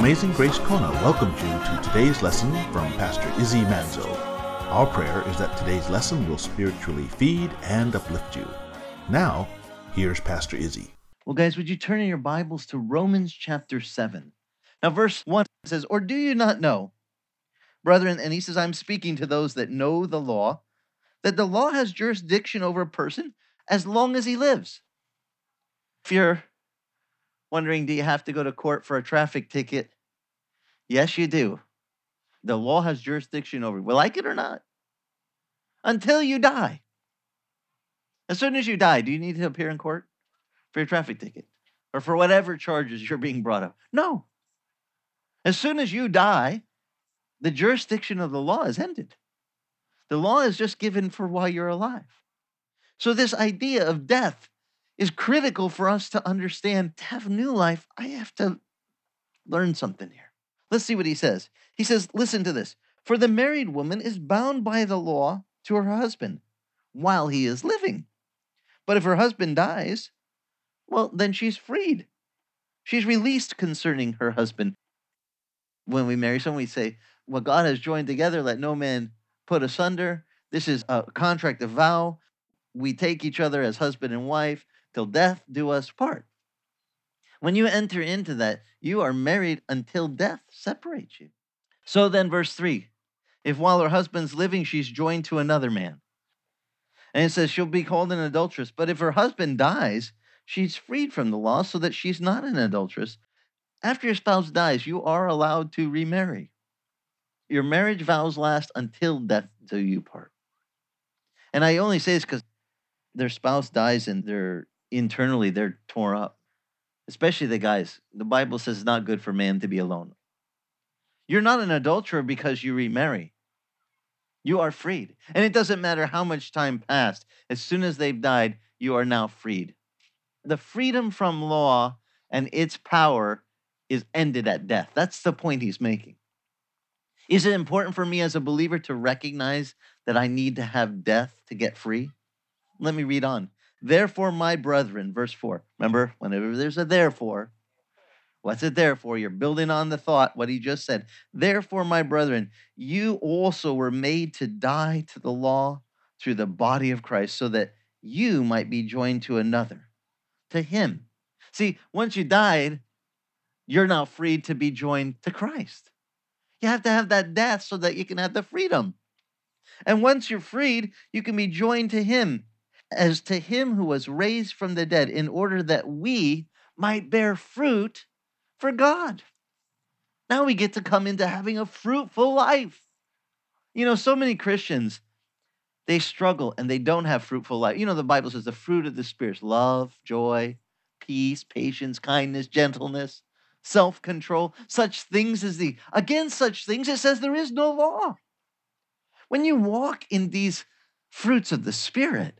Amazing Grace Kona welcomes you to today's lesson from Pastor Izzy Manzo. Our prayer is that today's lesson will spiritually feed and uplift you. Now, here's Pastor Izzy. Well, guys, would you turn in your Bibles to Romans chapter 7? Now, verse 1 says, Or do you not know, brethren, and he says, I'm speaking to those that know the law, that the law has jurisdiction over a person as long as he lives. If you're wondering, do you have to go to court for a traffic ticket? Yes, you do. The law has jurisdiction over you. Well, like it or not, until you die. As soon as you die, do you need to appear in court for your traffic ticket or for whatever charges you're being brought up? No. As soon as you die, the jurisdiction of the law is ended. The law is just given for while you're alive. So, this idea of death is critical for us to understand. To have new life, I have to learn something here. Let's see what he says. He says, Listen to this. For the married woman is bound by the law to her husband while he is living. But if her husband dies, well, then she's freed. She's released concerning her husband. When we marry someone, we say, What God has joined together, let no man put asunder. This is a contract, a vow. We take each other as husband and wife till death do us part. When you enter into that, you are married until death separates you. So then, verse 3 if while her husband's living, she's joined to another man, and it says she'll be called an adulteress. But if her husband dies, she's freed from the law so that she's not an adulteress. After your spouse dies, you are allowed to remarry. Your marriage vows last until death do you part. And I only say this because their spouse dies and they're internally they're torn up. Especially the guys. The Bible says it's not good for man to be alone. You're not an adulterer because you remarry. You are freed. And it doesn't matter how much time passed. As soon as they've died, you are now freed. The freedom from law and its power is ended at death. That's the point he's making. Is it important for me as a believer to recognize that I need to have death to get free? Let me read on. Therefore, my brethren, verse 4. Remember, whenever there's a therefore, what's it there for? You're building on the thought, what he just said. Therefore, my brethren, you also were made to die to the law through the body of Christ, so that you might be joined to another, to him. See, once you died, you're now free to be joined to Christ. You have to have that death so that you can have the freedom. And once you're freed, you can be joined to him as to him who was raised from the dead, in order that we might bear fruit for God. Now we get to come into having a fruitful life. You know, so many Christians, they struggle and they don't have fruitful life. You know, the Bible says the fruit of the Spirit love, joy, peace, patience, kindness, gentleness, self control, such things as the. Against such things, it says there is no law. When you walk in these fruits of the Spirit,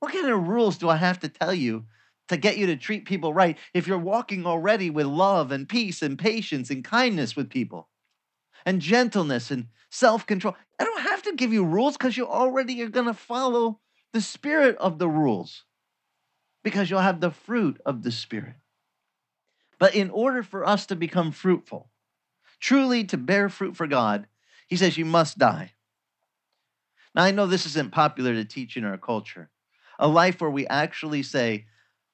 what kind of rules do I have to tell you to get you to treat people right if you're walking already with love and peace and patience and kindness with people and gentleness and self control? I don't have to give you rules because you already are going to follow the spirit of the rules because you'll have the fruit of the spirit. But in order for us to become fruitful, truly to bear fruit for God, he says you must die. Now, I know this isn't popular to teach in our culture a life where we actually say,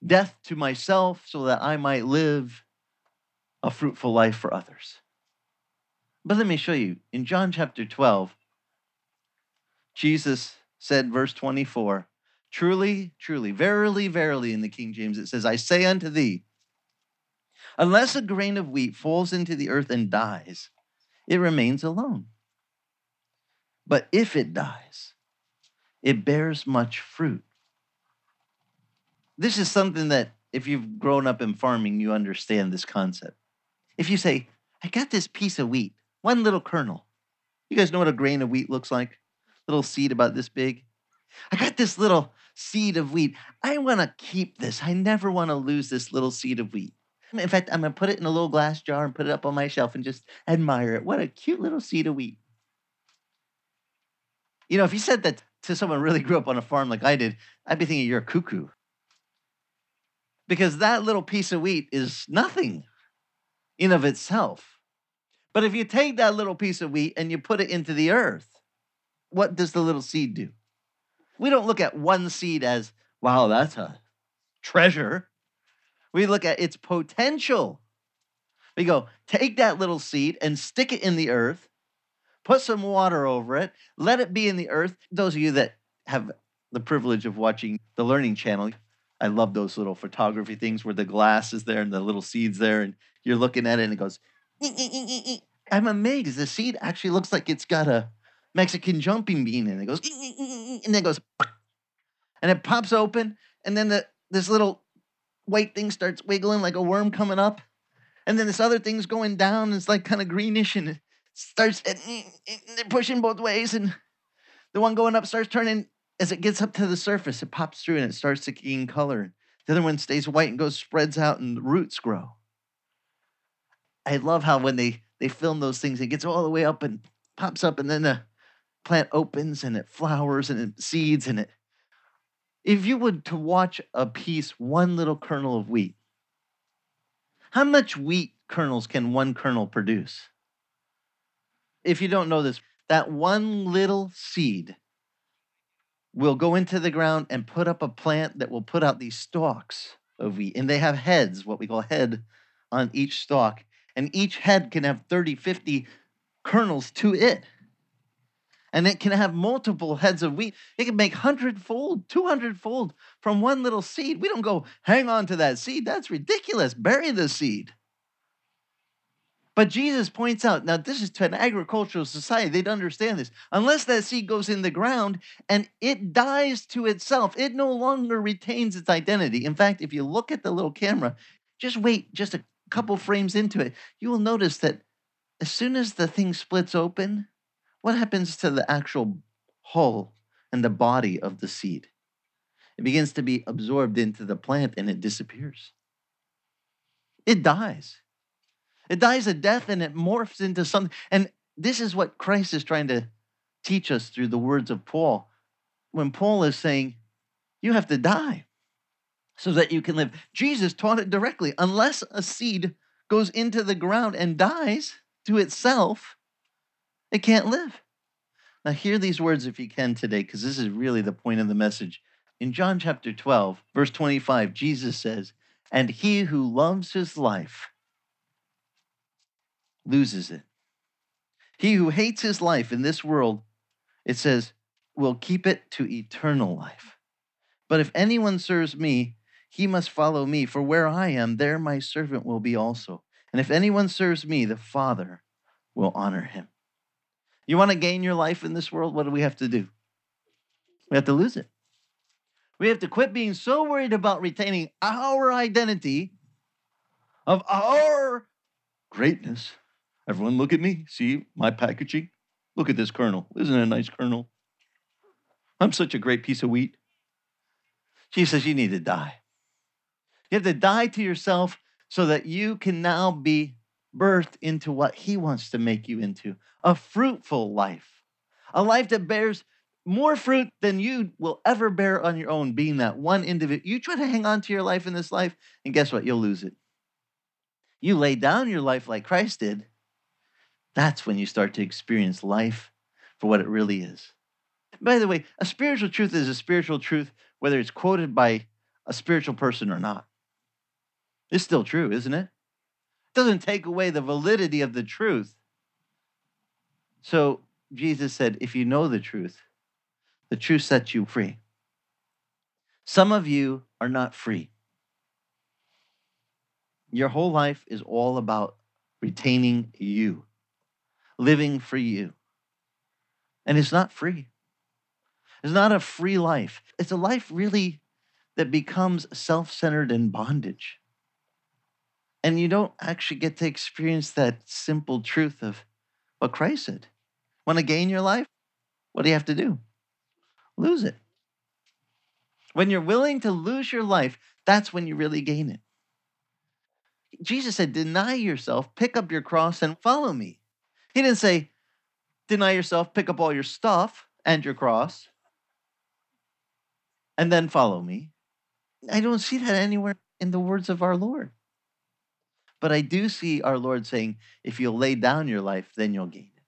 Death to myself so that I might live a fruitful life for others. But let me show you. In John chapter 12, Jesus said, verse 24, Truly, truly, verily, verily, in the King James, it says, I say unto thee, unless a grain of wheat falls into the earth and dies, it remains alone. But if it dies, it bears much fruit this is something that if you've grown up in farming, you understand this concept. If you say, I got this piece of wheat, one little kernel. You guys know what a grain of wheat looks like? Little seed about this big. I got this little seed of wheat. I want to keep this. I never want to lose this little seed of wheat. In fact, I'm going to put it in a little glass jar and put it up on my shelf and just admire it. What a cute little seed of wheat. You know, if you said that to someone really grew up on a farm like I did, I'd be thinking you're a cuckoo because that little piece of wheat is nothing. in of itself. But if you take that little piece of wheat and you put it into the earth, what does the little seed do? We don't look at one seed as, wow, that's a treasure. We look at its potential. We go, take that little seed and stick it in the earth, put some water over it, let it be in the earth. Those of you that have the privilege of watching the Learning Channel, I love those little photography things where the glass is there and the little seeds there, and you're looking at it and it goes. I'm amazed. The seed actually looks like it's got a Mexican jumping bean in it. Goes and then it goes and it pops open, and then the this little white thing starts wiggling like a worm coming up, and then this other thing's going down. And it's like kind of greenish, and it starts and they're pushing both ways, and the one going up starts turning as it gets up to the surface. It pops through and it starts to gain color. The other one stays white and goes spreads out, and the roots grow. I love how when they they film those things, it gets all the way up and pops up, and then the plant opens and it flowers and it seeds and it. If you would to watch a piece, one little kernel of wheat, how much wheat kernels can one kernel produce? If you don't know this, that one little seed will go into the ground and put up a plant that will put out these stalks of wheat. And they have heads, what we call head on each stalk. And each head can have 30, 50 kernels to it and it can have multiple heads of wheat. It can make hundredfold, two hundredfold from one little seed. We don't go hang on to that seed. That's ridiculous. Bury the seed. But Jesus points out now, this is to an agricultural society. They'd understand this. Unless that seed goes in the ground and it dies to itself, it no longer retains its identity. In fact, if you look at the little camera, just wait just a couple frames into it, you will notice that as soon as the thing splits open, what happens to the actual hull and the body of the seed? It begins to be absorbed into the plant and it disappears. It dies. It dies a death and it morphs into something. And this is what Christ is trying to teach us through the words of Paul. When Paul is saying, you have to die so that you can live. Jesus taught it directly. Unless a seed goes into the ground and dies to itself, it can't live. Now, hear these words if you can today, because this is really the point of the message. In John chapter 12, verse 25, Jesus says, And he who loves his life loses it. He who hates his life in this world, it says, will keep it to eternal life. But if anyone serves me, he must follow me, for where I am, there my servant will be also. And if anyone serves me, the Father will honor him. You want to gain your life in this world? What do we have to do? We have to lose it. We have to quit being so worried about retaining our identity of our greatness. Everyone, look at me. See my packaging? Look at this kernel. Isn't it a nice kernel? I'm such a great piece of wheat. Jesus You need to die. You have to die to yourself so that you can now be birthed into what He wants to make you into a fruitful life, a life that bears more fruit than you will ever bear on your own, being that one individual. You try to hang on to your life in this life, and guess what? You'll lose it. You lay down your life like Christ did, that's when you start to experience life for what it really is. By the way, a spiritual truth is a spiritual truth, whether it's quoted by a spiritual person or not. It's still true, isn't it? It doesn't take away the validity of the truth. So Jesus said, if you know the truth, the truth sets you free. Some of you are not free. Your whole life is all about retaining you, living for you. And it's not free. It's not a free life. It's a life really that becomes self centered and bondage. And you don't actually get to experience that simple truth of what Christ said. Want to gain your life? What do you have to do? Lose it. When you're willing to lose your life, that's when you really gain it. Jesus said, Deny yourself, pick up your cross, and follow me. He didn't say, Deny yourself, pick up all your stuff and your cross, and then follow me. I don't see that anywhere in the words of our Lord. But I do see our Lord saying, if you'll lay down your life, then you'll gain it.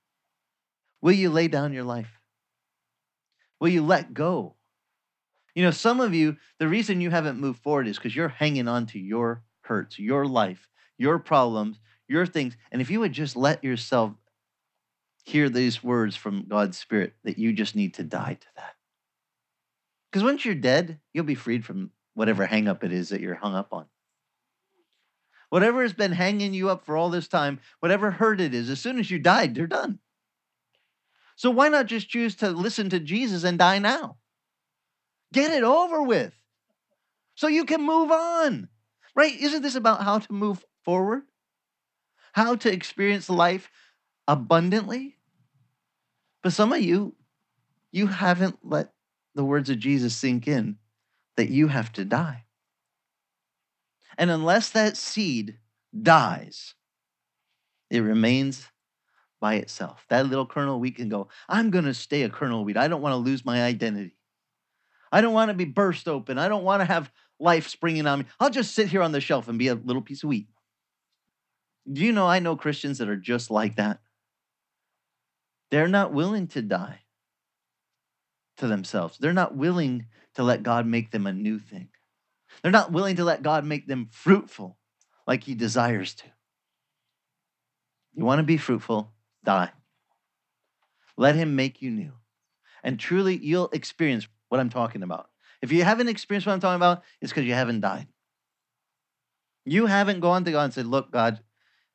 Will you lay down your life? Will you let go? You know, some of you, the reason you haven't moved forward is because you're hanging on to your hurts, your life, your problems, your things. And if you would just let yourself hear these words from God's Spirit, that you just need to die to that. Because once you're dead, you'll be freed from whatever hang up it is that you're hung up on. Whatever has been hanging you up for all this time, whatever hurt it is, as soon as you died, they're done. So why not just choose to listen to Jesus and die now? Get it over with so you can move on. Right? Isn't this about how to move forward? How to experience life abundantly? But some of you, you haven't let the words of Jesus sink in that you have to die. And unless that seed dies, it remains by itself. That little kernel wheat can go, I'm going to stay a kernel wheat. I don't want to lose my identity. I don't want to be burst open. I don't want to have life springing on me. I'll just sit here on the shelf and be a little piece of wheat. Do you know I know Christians that are just like that? They're not willing to die to themselves. They're not willing to let God make them a new thing. They're not willing to let God make them fruitful like He desires to. You want to be fruitful? Die. Let Him make you new. And truly, you'll experience what I'm talking about. If you haven't experienced what I'm talking about, it's because you haven't died. You haven't gone to God and said, Look, God,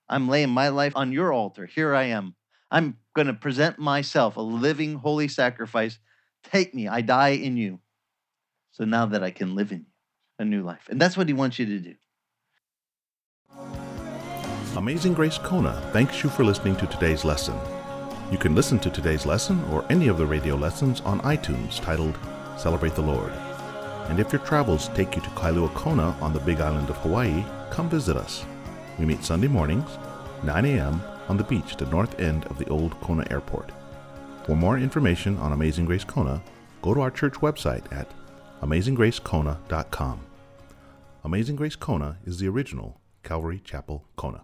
I'm laying my life on your altar. Here I am. I'm going to present myself a living, holy sacrifice. Take me. I die in you. So now that I can live in you a new life. And that's what he wants you to do. Amazing Grace Kona thanks you for listening to today's lesson. You can listen to today's lesson or any of the radio lessons on iTunes titled Celebrate the Lord. And if your travels take you to Kailua Kona on the big island of Hawaii, come visit us. We meet Sunday mornings, 9 a.m., on the beach at the north end of the old Kona Airport. For more information on Amazing Grace Kona, go to our church website at amazinggracekona.com. Amazing Grace Kona is the original Calvary Chapel Kona.